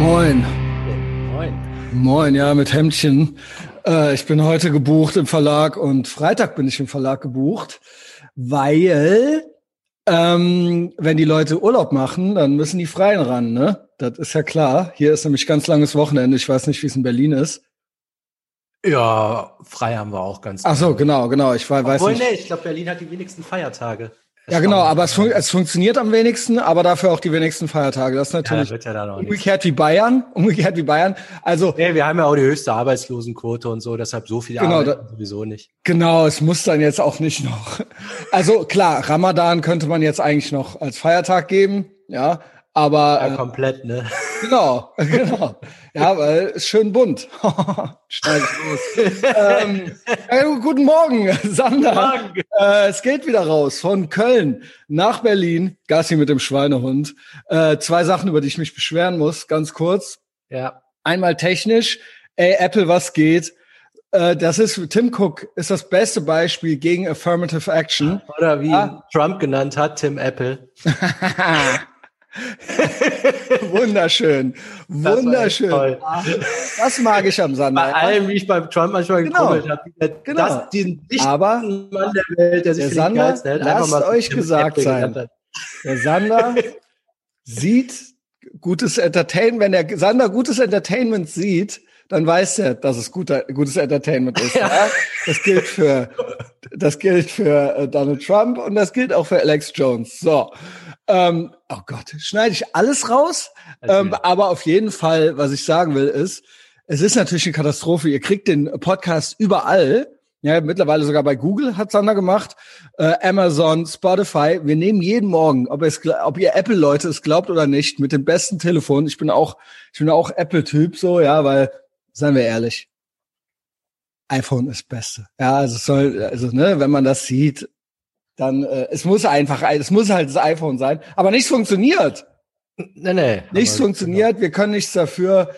Moin. Moin. Moin, ja, mit Hemdchen. Äh, ich bin heute gebucht im Verlag und Freitag bin ich im Verlag gebucht, weil ähm, wenn die Leute Urlaub machen, dann müssen die Freien ran, ne? Das ist ja klar. Hier ist nämlich ganz langes Wochenende. Ich weiß nicht, wie es in Berlin ist. Ja, frei haben wir auch ganz. Ach so, genau, genau. Ich weiß Obwohl, nicht. nee, ich glaube, Berlin hat die wenigsten Feiertage. Ja, genau, aber es, fun es funktioniert am wenigsten, aber dafür auch die wenigsten Feiertage. Das ist ja, natürlich das wird ja dann auch nicht. umgekehrt wie Bayern. Umgekehrt wie Bayern. Also Nee, wir haben ja auch die höchste Arbeitslosenquote und so, deshalb so viel Genau, arbeiten sowieso nicht. Genau, es muss dann jetzt auch nicht noch. Also klar, Ramadan könnte man jetzt eigentlich noch als Feiertag geben, ja, aber Ja, äh, komplett, ne? genau, genau. Ja, weil ist schön bunt. Ich los. ähm, ja, guten Morgen, Sander. Morgen. Äh, es geht wieder raus von Köln nach Berlin. Gassi mit dem Schweinehund. Äh, zwei Sachen, über die ich mich beschweren muss, ganz kurz. Ja. Einmal technisch, ey, Apple, was geht? Äh, das ist, Tim Cook ist das beste Beispiel gegen Affirmative Action. Oder wie Ja. Trump genannt hat, Tim Apple. Wunderschön. Das Wunderschön. toll. Das mag ich am Sander. Bei allem, wie ich beim Trump manchmal Genau. gekrummelt habe, Genau. das, diesen Aber Mann der Welt, der sich der Sander, Geilsten hält, lasst euch gesagt Apple sein. Der Sander sieht gutes Entertainment. Wenn der Sander gutes Entertainment sieht, dann weiß er, dass es guter, gutes Entertainment ist. Ja. Das gilt für, das gilt für äh, Donald Trump und das gilt auch für Alex Jones. So. Ähm, oh Gott, schneide ich alles raus? Ähm, aber auf jeden Fall, was ich sagen will, ist, es ist natürlich eine Katastrophe. Ihr kriegt den Podcast überall. Ja, mittlerweile sogar bei Google hat Sander gemacht, äh, Amazon, Spotify. Wir nehmen jeden Morgen, ob, es, ob ihr Apple-Leute es glaubt oder nicht, mit dem besten Telefon. Ich bin auch, ich bin auch Apple-Typ so, ja, weil, seien wir ehrlich, iPhone ist Beste. Ja, also es soll, also ne, wenn man das sieht, dann äh, es muss einfach, es muss halt das iPhone sein, aber nichts funktioniert. Nee, nee. Nichts funktioniert, wir können nichts dafür.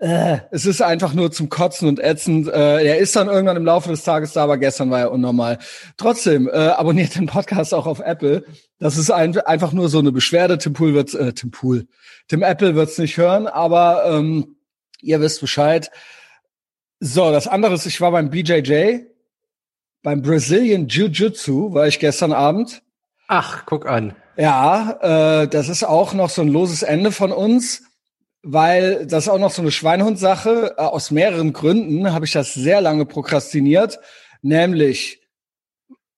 Äh, es ist einfach nur zum Kotzen und ätzend. Äh, er ist dann irgendwann im Laufe des Tages da, aber gestern war er unnormal. Trotzdem, äh, abonniert den Podcast auch auf Apple. Das ist ein, einfach nur so eine Beschwerde. Tim Pool wird's, äh, Tim Pool, Tim Apple wird's nicht hören, aber ähm, ihr wisst Bescheid. So, das andere ist, ich war beim BJJ, beim Brazilian Jiu-Jitsu, war ich gestern Abend. Ach, guck an. Ja, äh, das ist auch noch so ein loses Ende von uns, weil das ist auch noch so eine Schweinehund-Sache. Äh, aus mehreren Gründen habe ich das sehr lange prokrastiniert. Nämlich,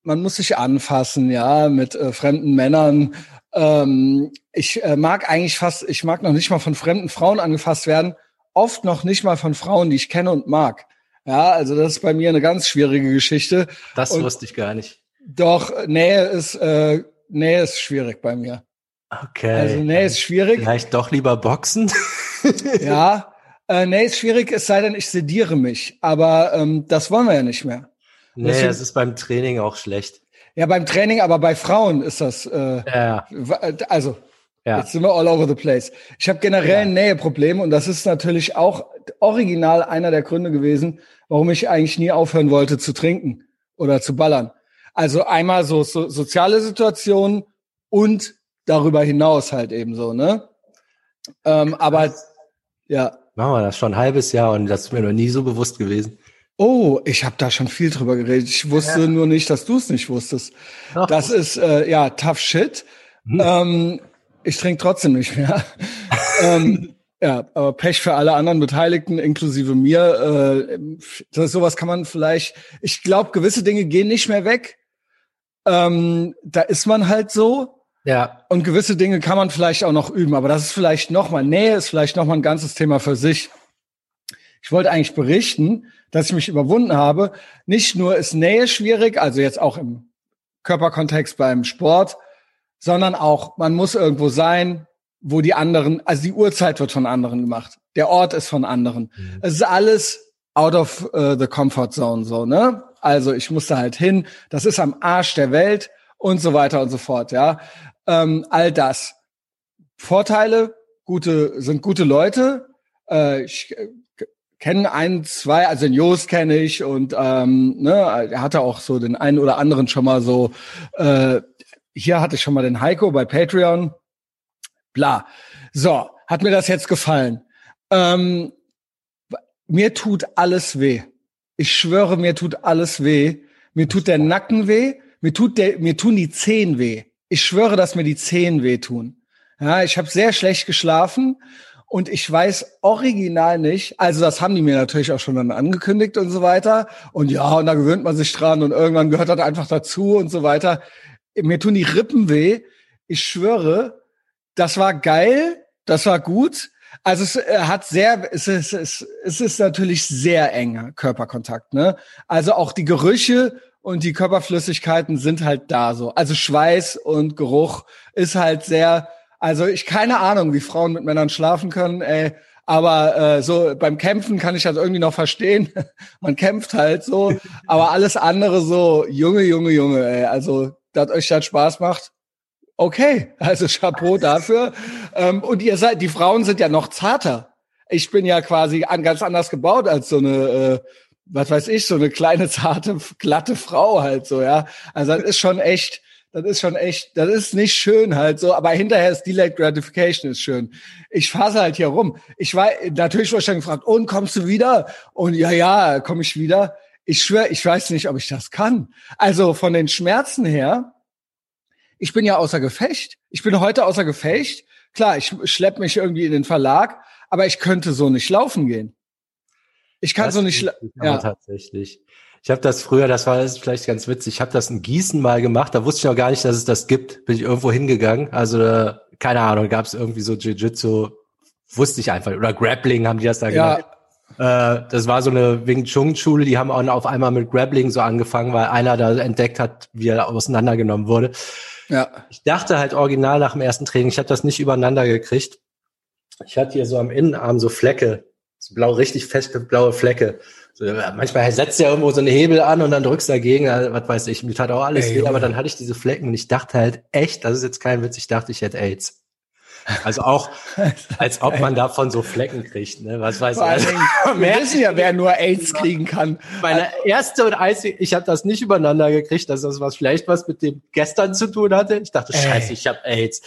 man muss sich anfassen, ja, mit äh, fremden Männern. Ähm, ich äh, mag eigentlich fast, ich mag noch nicht mal von fremden Frauen angefasst werden. Oft noch nicht mal von Frauen, die ich kenne und mag. Ja, also das ist bei mir eine ganz schwierige Geschichte. Das Und- wusste ich gar nicht. Doch, Nähe ist, äh, Nähe ist schwierig bei mir. Okay. Also Nähe ist schwierig. Vielleicht doch lieber boxen? Ja, äh, Nähe ist schwierig, es sei denn, ich sediere mich. Aber ähm, das wollen wir ja nicht mehr. nee, Deswegen- das ist beim Training auch schlecht. Ja, beim Training, aber bei Frauen ist das, äh, Ja, also ja. jetzt sind wir all over the place. Ich habe generell Ja. ein Näheproblem und das ist natürlich auch original einer der Gründe gewesen, warum ich eigentlich nie aufhören wollte zu trinken oder zu ballern. Also einmal so, so soziale Situationen und darüber hinaus halt eben so, ne? Ähm, aber ja. Machen wir das schon ein halbes Jahr und das ist mir noch nie so bewusst gewesen. Oh, ich habe da schon viel drüber geredet. Ich wusste Ja. nur nicht, dass du es nicht wusstest. Doch. Das ist äh, ja tough shit. Hm. Ähm, ich trinke trotzdem nicht mehr. ähm, ja, aber Pech für alle anderen Beteiligten, inklusive mir. Äh, das, sowas kann man vielleicht. Ich glaube, gewisse Dinge gehen nicht mehr weg. Ähm, da ist man halt so. Ja, Und gewisse Dinge kann man vielleicht auch noch üben, aber das ist vielleicht noch mal Nähe ist vielleicht noch mal ein ganzes Thema für sich. Ich wollte eigentlich berichten, dass ich mich überwunden habe. Nicht nur ist Nähe schwierig, also jetzt auch im Körperkontext beim Sport, sondern auch man muss irgendwo sein, wo die anderen, also die Uhrzeit wird von anderen gemacht, der Ort ist von anderen. Es ist alles out of äh, the comfort zone so, ne? Also ich musste halt hin, das ist am Arsch der Welt und so weiter und so fort, ja. Ähm, all das. Vorteile, gute, sind gute Leute. Äh, ich äh, kenne ein, zwei, also den Jost kenne ich und ähm, ne, er hatte auch so den einen oder anderen schon mal so, äh, hier hatte ich schon mal den Heiko bei Patreon. Bla. So, hat mir das jetzt gefallen. Ähm, mir tut alles weh. Ich schwöre, mir tut alles weh. Mir tut der Nacken weh. Mir tut der, mir tun die Zehen weh. Ich schwöre, dass mir die Zehen wehtun. Ja, ich habe sehr schlecht geschlafen und ich weiß original nicht, also das haben die mir natürlich auch schon dann angekündigt und so weiter. Und ja, und da gewöhnt man sich dran und irgendwann gehört das einfach dazu und so weiter. Mir tun die Rippen weh. Ich schwöre, das war geil, das war gut. Also es äh, hat sehr, es ist, es, es ist natürlich sehr enger Körperkontakt, ne? Also auch die Gerüche und die Körperflüssigkeiten sind halt da so. Also Schweiß und Geruch ist halt sehr, also ich keine Ahnung, wie Frauen mit Männern schlafen können, ey. Aber äh, so beim Kämpfen kann ich das irgendwie noch verstehen. Man kämpft halt so. Aber alles andere so, Junge, Junge, Junge, ey. Also, dass euch das Spaß macht, okay. Also Chapeau dafür. Ähm, und ihr seid, die Frauen sind ja noch zarter. Ich bin ja quasi an, ganz anders gebaut als so eine äh, was weiß ich, so eine kleine, zarte, glatte Frau halt so, ja. Also das ist schon echt, das ist schon echt, das ist nicht schön halt so, aber hinterher ist Delayed Gratification ist schön. Ich fasse halt hier rum. Ich war natürlich wahrscheinlich gefragt, und kommst du wieder? Und ja, ja, komme ich wieder. Ich schwöre, ich weiß nicht, ob ich das kann. Also von den Schmerzen her, ich bin ja außer Gefecht. Ich bin heute außer Gefecht. Klar, ich schlepp mich irgendwie in den Verlag, aber ich könnte so nicht laufen gehen. Ich kann das so nicht. Ja, tatsächlich. Ich habe das früher, das war vielleicht ganz witzig. Ich habe das in Gießen mal gemacht. Da wusste ich auch gar nicht, dass es das gibt. Bin ich irgendwo hingegangen. Also äh, keine Ahnung, gab es irgendwie so Jiu-Jitsu. Wusste ich einfach. Oder Grappling haben die das da ja. genannt. Äh, das war so eine Wing Chun Schule. Die haben auch auf einmal mit Grappling so angefangen, weil einer da entdeckt hat, wie er auseinandergenommen wurde. Ja. Ich dachte halt original nach dem ersten Training, ich habe das nicht übereinander gekriegt. Ich hatte hier so am Innenarm so Flecke so blau, richtig feste blaue Flecke. So, manchmal setzt ja irgendwo so eine Hebel an und dann drückst du dagegen, also, was weiß ich, mir tat auch alles Ey, weh, aber dann hatte ich diese Flecken und ich dachte halt echt, das ist jetzt kein Witz, ich dachte, ich hätte AIDS. Also auch, als ob man davon so Flecken kriegt, ne? Was weiß ich. Also, wir wissen ja, wer nur AIDS kriegen kann. Meine erste und einzige, ich habe das nicht übereinander gekriegt, dass das was vielleicht was mit dem gestern zu tun hatte. Ich dachte, scheiße, ich habe AIDS.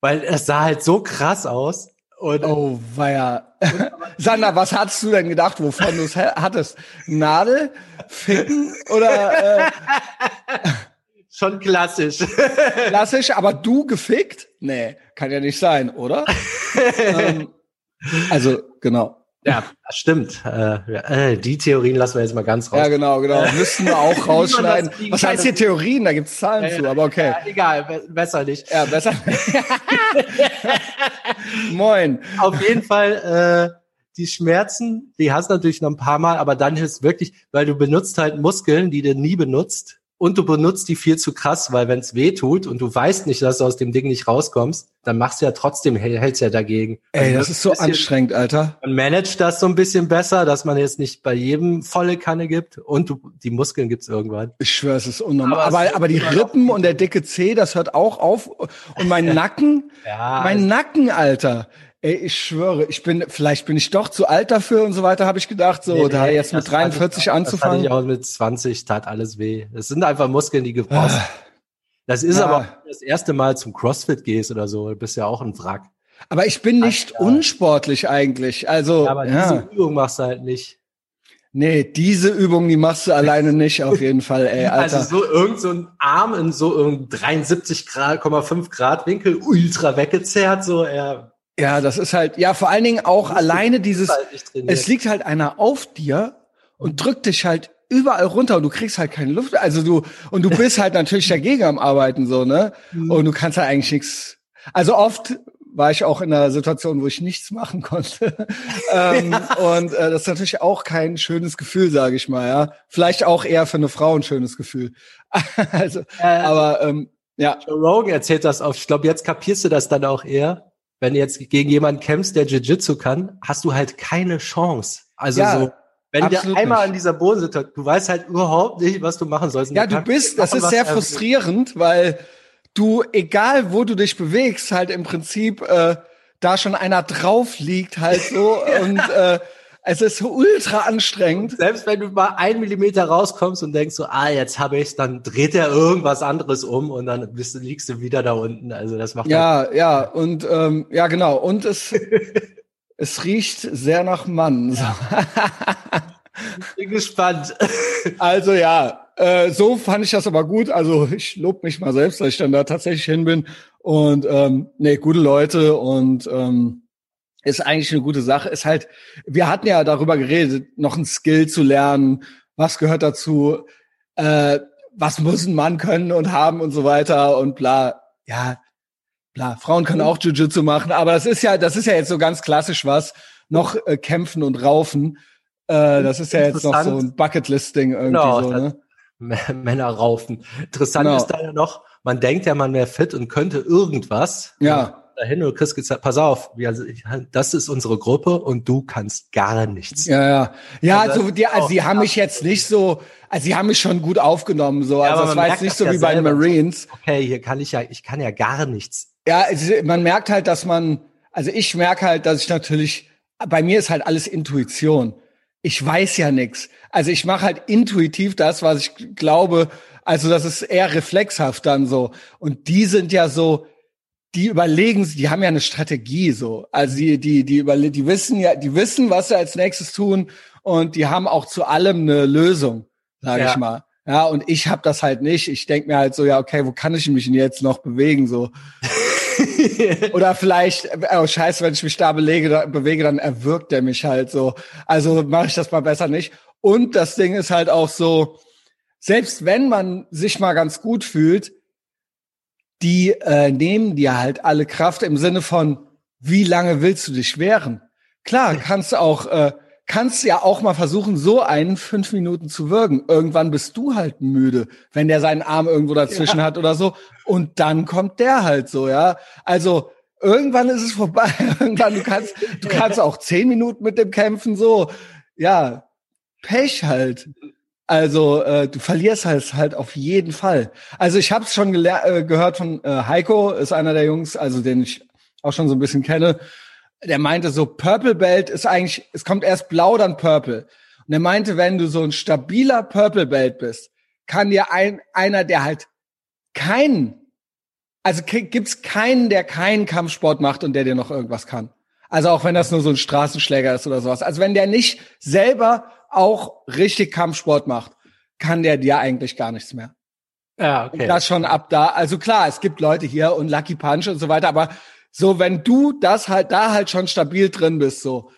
Weil es sah halt so krass aus. Und oh, weia. Sander, was hast du denn gedacht, wovon du es hattest? Nadel, Ficken oder? Äh, Schon klassisch. klassisch, aber du gefickt? Nee, kann ja nicht sein, oder? ähm, also, genau. Ja, das stimmt. Äh, äh, die Theorien lassen wir jetzt mal ganz raus. Ja, genau, genau. Müssen wir auch rausschneiden. Was heißt hier Theorien? Da gibt's Zahlen ja, zu, aber okay. Ja, egal, be besser nicht. Ja, besser. Moin. Auf jeden Fall, äh, die Schmerzen, die hast du natürlich noch ein paar Mal, aber dann ist wirklich, weil du benutzt halt Muskeln, die du nie benutzt und du benutzt die viel zu krass, weil wenn es weh tut und du weißt nicht, dass du aus dem Ding nicht rauskommst, dann machst du ja trotzdem, hältst ja dagegen. Ey, also das, ist so bisschen, anstrengend, Alter. Man managt das so ein bisschen besser, dass man jetzt nicht bei jedem volle Kanne gibt und du, die Muskeln gibt's irgendwann. Ich schwöre, es ist unnormal. Aber, aber, aber die Rippen und der dicke Zeh, das hört auch auf. Und mein Nacken, ja, mein Nacken, Alter. Ey, ich schwöre, ich bin, vielleicht bin ich doch zu alt dafür und so weiter, habe ich gedacht, so, nee, da nee, jetzt mit 43 anzufangen. Das hatte ich auch mit 20, tat alles weh. Das sind einfach Muskeln, die gebraucht. Ah. Das ist ja. aber, wenn du das erste Mal zum CrossFit gehst oder so, du bist ja auch ein Wrack. Aber ich bin nicht Ach, ja. unsportlich eigentlich, also. Ja, aber ja. diese Übung machst du halt nicht. Nee, diese Übung, die machst du alleine nicht, auf jeden Fall, ey, Alter. Also so irgend so ein Arm in so irgendein 73 Grad, 5 Grad Winkel ultra weggezerrt, so, er ja, das ist halt, ja, vor allen Dingen auch alleine dieses, halt es liegt halt einer auf dir und drückt dich halt überall runter und du kriegst halt keine Luft. Also du, und du bist halt natürlich dagegen am Arbeiten, so, ne? Mhm. Und du kannst halt eigentlich nichts. Also oft war ich auch in einer Situation, wo ich nichts machen konnte. ähm, ja. Und äh, das ist natürlich auch kein schönes Gefühl, sage ich mal, ja. Vielleicht auch eher für eine Frau ein schönes Gefühl. also, äh, aber ähm, ja. Joe Rogan erzählt das auch. Ich glaube, jetzt kapierst du das dann auch eher wenn du jetzt gegen jemanden kämpfst, der Jiu-Jitsu kann, hast du halt keine Chance. Also ja, so, wenn du einmal nicht. an dieser Bodensituation, du weißt halt überhaupt nicht, was du machen sollst. Ja, du bist, das ist sehr frustrierend, weil du, egal wo du dich bewegst, halt im Prinzip äh, da schon einer drauf liegt halt so und äh, es ist ultra anstrengend. Selbst wenn du mal einen Millimeter rauskommst und denkst so, ah, jetzt habe ich's, dann dreht er irgendwas anderes um und dann bist du, liegst du wieder da unten. Also das macht ja, halt ja und ähm, ja genau und es Es riecht sehr nach Mann. Ja. ich bin gespannt. Also ja, äh, so fand ich das aber gut. Also ich lob mich mal selbst, dass ich dann da tatsächlich hin bin. Und ähm, nee, gute Leute und ähm, ist eigentlich eine gute Sache. Ist halt, wir hatten ja darüber geredet, noch ein Skill zu lernen. Was gehört dazu? Äh, was muss ein Mann können und haben und so weiter und bla. Ja, bla. Frauen können auch Jiu-Jitsu machen, aber das ist ja, das ist ja jetzt so ganz klassisch was. Noch äh, kämpfen und raufen. Äh, das ist ja jetzt noch so ein Bucketlist-Ding irgendwie genau, so, ne? Männer raufen. Interessant genau. ist da ja noch, man denkt ja, man wäre fit und könnte irgendwas. Ja dahin und Chris gesagt, pass auf, das ist unsere Gruppe und du kannst gar nichts. Ja, ja. Ja, also, die, also sie haben mich jetzt nicht so, also sie haben mich schon gut aufgenommen, so. Ja, also es war jetzt nicht so wie bei den Marines. Okay, hier kann ich ja, ich kann ja gar nichts. Ja, man merkt halt, dass man, also ich merke halt, dass ich natürlich, bei mir ist halt alles Intuition. Ich weiß ja nichts. Also ich mache halt intuitiv das, was ich glaube. Also das ist eher reflexhaft dann so. Und die sind ja so, die überlegen, die haben ja eine Strategie so. Also die, die, die, über, die wissen ja, die wissen, was sie als nächstes tun und die haben auch zu allem eine Lösung, sage ja. ich mal. Ja, und ich habe das halt nicht. Ich denk mir halt so, ja, okay, wo kann ich mich denn jetzt noch bewegen so? Oder vielleicht, oh scheiße, wenn ich mich da belege, da, bewege, dann erwürgt der mich halt so. Also mache ich das mal besser nicht. Und das Ding ist halt auch so, selbst wenn man sich mal ganz gut fühlt, die äh, nehmen dir halt alle Kraft im Sinne von, wie lange willst du dich wehren? Klar, kannst du auch, äh, kannst ja auch mal versuchen, so einen fünf Minuten zu würgen. Irgendwann bist du halt müde, wenn der seinen Arm irgendwo dazwischen ja. hat oder so. Und dann kommt der halt so, ja. Also irgendwann ist es vorbei. irgendwann, du kannst, du kannst auch zehn Minuten mit dem kämpfen, so. Ja, Pech halt. Also äh, du verlierst halt halt auf jeden Fall. Also ich habe es schon äh, gehört von äh, Heiko, ist einer der Jungs, also den ich auch schon so ein bisschen kenne. Der meinte so, Purple Belt ist eigentlich, es kommt erst blau, dann Purple. Und er meinte, wenn du so ein stabiler Purple Belt bist, kann dir ein einer, der halt keinen, also gibt's keinen, der keinen Kampfsport macht und der dir noch irgendwas kann. Also auch wenn das nur so ein Straßenschläger ist oder sowas. Also wenn der nicht selber auch richtig Kampfsport macht, kann der dir eigentlich gar nichts mehr. Ja, okay. Und das schon ab da. Also klar, es gibt Leute hier und Lucky Punch und so weiter, aber so, wenn du das halt da halt schon stabil drin bist, so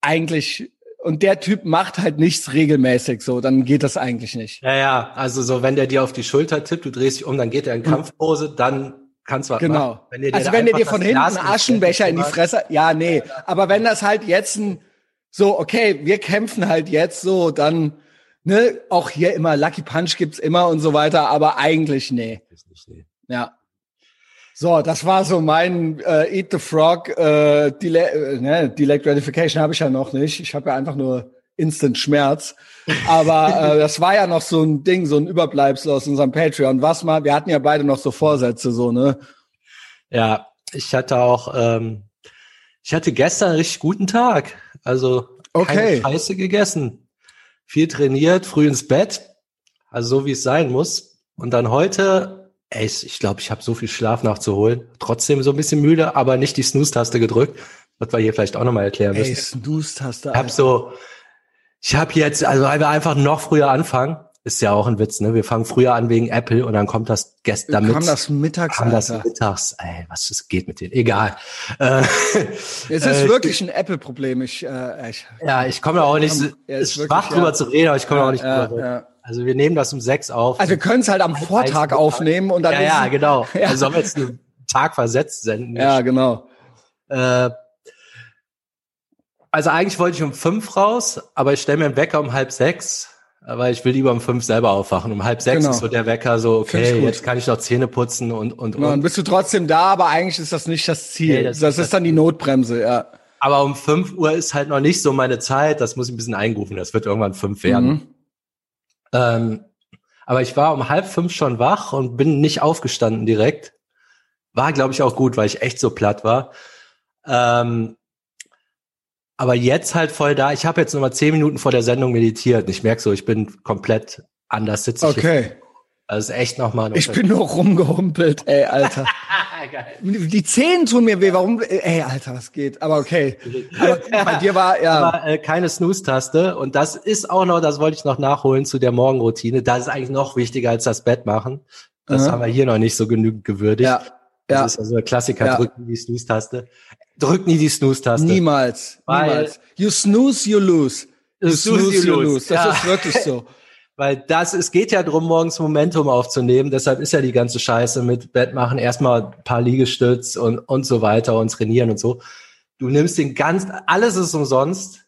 eigentlich und der Typ macht halt nichts regelmäßig, so, dann geht das eigentlich nicht. Ja, ja, also so, wenn der dir auf die Schulter tippt, du drehst dich um, dann geht er in hm. Kampfpose, dann kannst was genau. machen. Wenn also wenn der dir von hinten einen Aschenbecher in die Fresse, ja, nee, aber wenn das halt jetzt ein so, okay, wir kämpfen halt jetzt so, dann, ne, auch hier immer Lucky Punch gibt's immer und so weiter, aber eigentlich nee. Ja. So, das war so mein äh, Eat the Frog, äh, Delay, äh, ne, Delayed Gratification habe ich ja noch nicht. Ich habe ja einfach nur Instant Schmerz. Aber äh, das war ja noch so ein Ding, so ein Überbleibsel aus unserem Patreon. Was mal, wir hatten ja beide noch so Vorsätze, so, ne? Ja, ich hatte auch, ähm, ich hatte gestern einen richtig guten Tag. Also okay. keine Scheiße gegessen. Viel trainiert, früh ins Bett. Also so wie es sein muss. Und dann heute, ey, ich glaube, ich habe so viel Schlaf nachzuholen. Trotzdem so ein bisschen müde, aber nicht die Snooze-Taste gedrückt. Was wir hier vielleicht auch nochmal erklären müssen. Ey, Snooze-Taste. Ich habe so, ich habe jetzt, also weil wir einfach noch früher anfangen, ist ja auch ein Witz, ne? Wir fangen früher an wegen Apple und dann kommt das gestern damit. Kam das mittags, kam das mittags. Ey, was das geht mit denen? Egal. Äh, es ist äh, wirklich ein Apple-Problem. Ich, äh, ich, ja, ich komme auch nicht. Ja, ist schwach drüber ja. zu reden, aber ich komme ja, auch nicht drüber. Ja. Also wir nehmen das um sechs auf. Also wir können es halt am Vortag aufnehmen und dann. Ja, ja, genau. Also sollen wir jetzt einen Tag versetzt senden. Ja, genau. Äh, also eigentlich wollte ich um fünf raus, aber ich stelle mir einen Wecker um halb sechs aber ich will lieber um fünf selber aufwachen. Um halb sechs genau. ist so der Wecker so, okay, jetzt kann ich noch Zähne putzen und, und, und. Ja, dann bist du trotzdem da, aber eigentlich ist das nicht das Ziel. Nee, das, das, ist dann die Notbremse, ja. Aber um fünf Uhr ist halt noch nicht so meine Zeit. Das muss ich ein bisschen einrufen. Das wird irgendwann fünf werden. Mhm. Ähm, aber ich war um halb fünf schon wach und bin nicht aufgestanden direkt. War, glaube ich, auch gut, weil ich echt so platt war. Ähm, aber jetzt halt voll da. Ich habe jetzt nochmal zehn Minuten vor der Sendung meditiert. Ich merke so, ich bin komplett anders sitze Okay. Also echt nochmal. Ich bin nur rumgehumpelt, ey, Alter. Die Zehen tun mir weh. Warum? Ey, Alter, was geht? Aber okay. Aber bei dir war ja Aber äh, keine Snooze-Taste. Und das ist auch noch, das wollte ich noch nachholen zu der Morgenroutine. Das ist eigentlich noch wichtiger als das Bett machen. Das Aha. haben wir hier noch nicht so genügend gewürdigt. ja, Das ja. ist also Klassiker, Ja. drück nie die Snooze-Taste. Drück nie die Snooze-Taste. Niemals, Weil- niemals. You snooze, you lose. You snooze, you lose. Das Ja. ist wirklich so. Weil das, es geht ja drum, morgens Momentum aufzunehmen. Deshalb ist ja die ganze Scheiße mit Bett machen. Erstmal ein paar Liegestütz und, und so weiter und trainieren und so. Du nimmst den ganz, alles ist umsonst.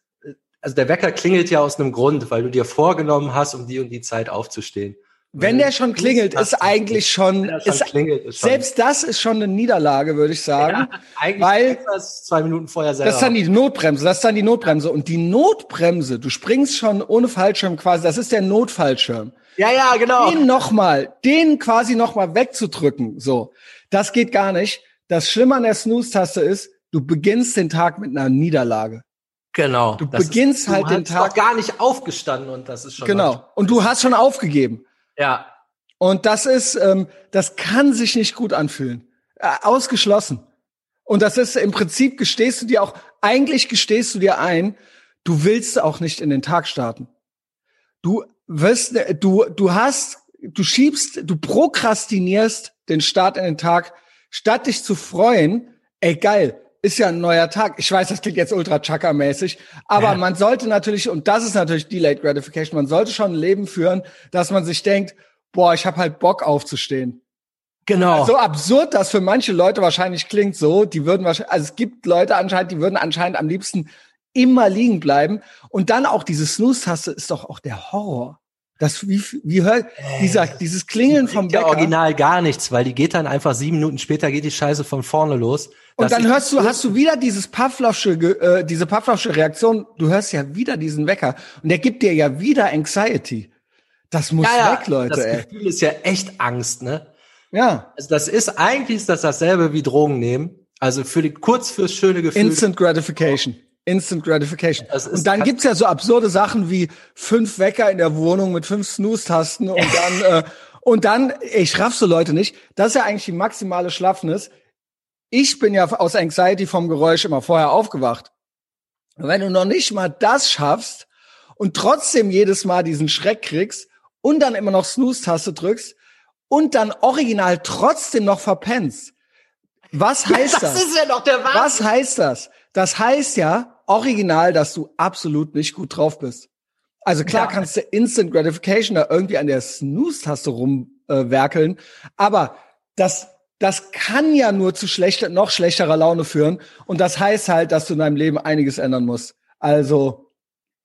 Also der Wecker klingelt ja aus einem Grund, weil du dir vorgenommen hast, um die und die Zeit aufzustehen. Wenn der schon klingelt, ist eigentlich schon, schon ist, klingelt, ist schon, selbst das ist schon eine Niederlage, würde ich sagen. ja, eigentlich weil- das zwei Minuten vorher selber. Das ist dann die Notbremse, das ist dann die Notbremse. Und die Notbremse, du springst schon ohne Fallschirm quasi, das ist der Notfallschirm. ja, ja, genau. Den nochmal, den quasi nochmal wegzudrücken, so. Das geht gar nicht. Das Schlimme an der Snooze-Taste ist, du beginnst den Tag mit einer Niederlage. Genau. Du beginnst ist, halt du den hast Tag- gar nicht aufgestanden und das ist schon. Genau. Und du hast schon aufgegeben. Ja. Und das ist, ähm, das kann sich nicht gut anfühlen. Äh, ausgeschlossen. Und das ist im Prinzip gestehst du dir auch, eigentlich gestehst du dir ein, du willst auch nicht in den Tag starten. Du wirst, du, du hast, du schiebst, du prokrastinierst den Start in den Tag, statt dich zu freuen, ey geil, ist ja ein neuer Tag. Ich weiß, das klingt jetzt ultra chaka-mäßig, aber Ja. man sollte natürlich, und das ist natürlich Delayed Gratification, man sollte schon ein Leben führen, dass man sich denkt, boah, ich habe halt Bock aufzustehen. Genau. So absurd das für manche Leute wahrscheinlich klingt, so, die würden wahrscheinlich, also es gibt Leute anscheinend, die würden anscheinend am liebsten immer liegen bleiben. Und dann auch diese Snooze-Taste ist doch auch der Horror. Das, wie, wie hört, dieser, dieses Klingeln vom bringt ja Bäcker. original gar nichts, weil die geht dann einfach sieben Minuten später geht die Scheiße von vorne los. Und dann hörst du, hast du wieder dieses Pavlovsche, äh, diese Pavlovsche Reaktion. Du hörst ja wieder diesen Wecker. Und der gibt dir ja wieder Anxiety. Das muss ja, weg, Leute, das ey. Gefühl ist ja echt Angst, ne? Ja. Also das ist eigentlich ist das dasselbe wie Drogen nehmen. Also für die kurz fürs schöne Gefühl. Instant Gratification. Instant Gratification. Und dann gibt's ja so absurde Sachen wie fünf Wecker in der Wohnung mit fünf Snooze-Tasten und dann, äh, und dann, ich raff so Leute nicht. Das ist ja eigentlich die maximale Schlaffnis. Ich bin ja aus Anxiety vom Geräusch immer vorher aufgewacht. Und wenn du noch nicht mal das schaffst und trotzdem jedes Mal diesen Schreck kriegst und dann immer noch Snooze-Taste drückst und dann original trotzdem noch verpennst. Was heißt das? ist ja doch der Wahnsinn. Was heißt das? Das heißt ja original, dass du absolut nicht gut drauf bist. Also klar Ja. kannst du Instant Gratification da irgendwie an der Snooze-Taste rumwerkeln, äh, aber das, das kann ja nur zu schlechter, noch schlechterer Laune führen. Und das heißt halt, dass du in deinem Leben einiges ändern musst. Also,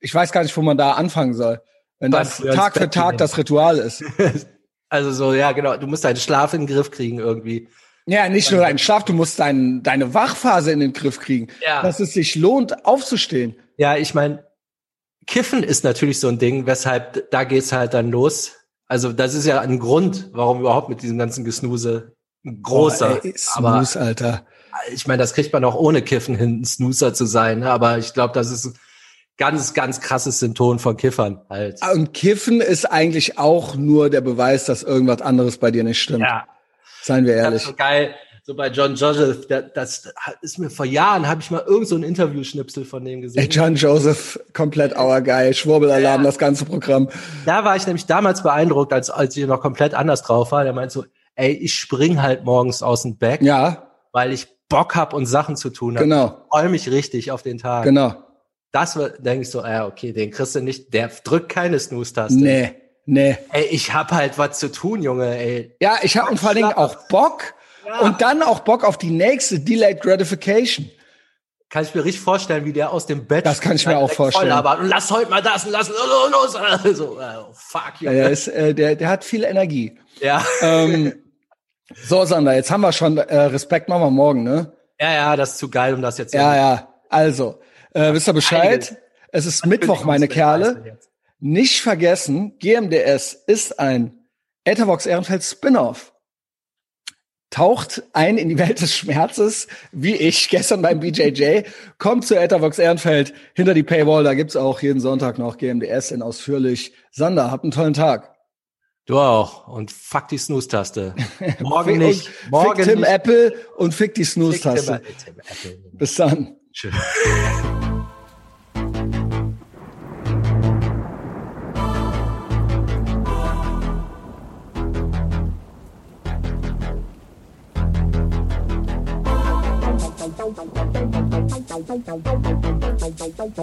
ich weiß gar nicht, wo man da anfangen soll. Wenn das Tag für Tag das Ritual ist. Also so, ja, genau. Du musst deinen Schlaf in den Griff kriegen irgendwie. Ja, nicht nur deinen Schlaf, du musst dein, deine Wachphase in den Griff kriegen. Ja. Dass es sich lohnt, aufzustehen. Ja, ich meine, Kiffen ist natürlich so ein Ding, weshalb da geht's halt dann los. Also das ist ja ein Grund, warum überhaupt mit diesem ganzen Gesnuse großer. Boah, ey, aber Snooze, Alter. ich meine, das kriegt man auch ohne Kiffen hin, ein Snoozer zu sein. ne? Aber ich glaube, das ist ein ganz, ganz krasses Symptom von Kiffern halt. Und Kiffen ist eigentlich auch nur der Beweis, dass irgendwas anderes bei dir nicht stimmt. Ja, Seien wir das ehrlich. ist so geil. So bei John Joseph, das, das ist mir vor Jahren, habe ich mal irgend so ein Interview-Schnipsel von dem gesehen. John Joseph, komplett auergeil. Schwurbelalarm, Ja. das ganze Programm. Da war ich nämlich damals beeindruckt, als, als ich noch komplett anders drauf war. Der meint so, ey, ich spring halt morgens aus dem Bett, Ja, weil ich Bock hab und Sachen zu tun habe. genau, Ich freu mich richtig auf den Tag. genau. Das denke ich so, ja, okay, den kriegst du nicht, der drückt keine Snooze-Taste. Nee, nee. Ey, ich hab halt was zu tun, Junge, ey. Ja, ich habe und vor allen Dingen auch Bock Ja. und dann auch Bock auf die nächste Delayed Gratification. Kann ich mir richtig vorstellen, wie der aus dem Bett Das kann ich mir auch vorstellen. Und lass heute mal das und lass los, los. So, äh, fuck, Ja, Junge. der, ist, äh, der, der hat viel Energie. Ja. ähm, so, Sander, jetzt haben wir schon äh, Respekt machen wir morgen, ne? ja, ja, das ist zu geil, um das jetzt Ja, ja. Also, äh, wisst ihr Bescheid? Einiges. Es ist Mittwoch, meine Kerle. Nicht vergessen, GMDS ist ein Etherbox Ehrenfeld Spin-off. Taucht ein in die Welt des Schmerzes, wie ich gestern beim BJJ. Kommt zu Etherbox Ehrenfeld hinter die Paywall. Da gibt's auch jeden Sonntag noch GMDS in ausführlich. Sander, habt einen tollen Tag. Du auch. Und fuck die Snooze-Taste. Morgen nicht. Morgen fick Tim nicht. Apple und fick die Snooze-Taste. Bis dann. Tschüss. Thank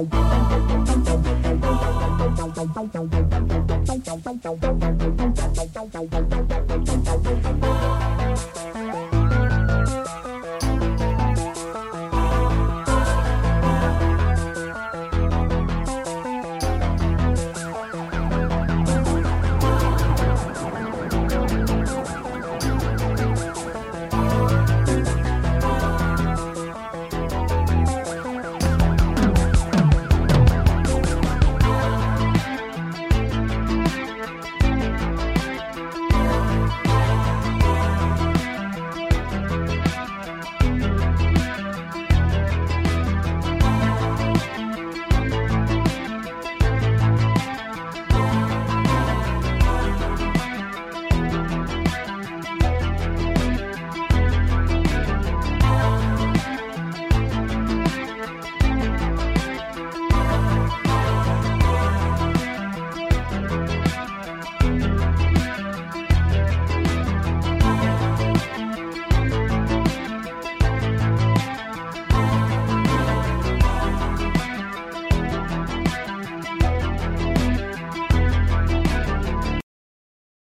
you.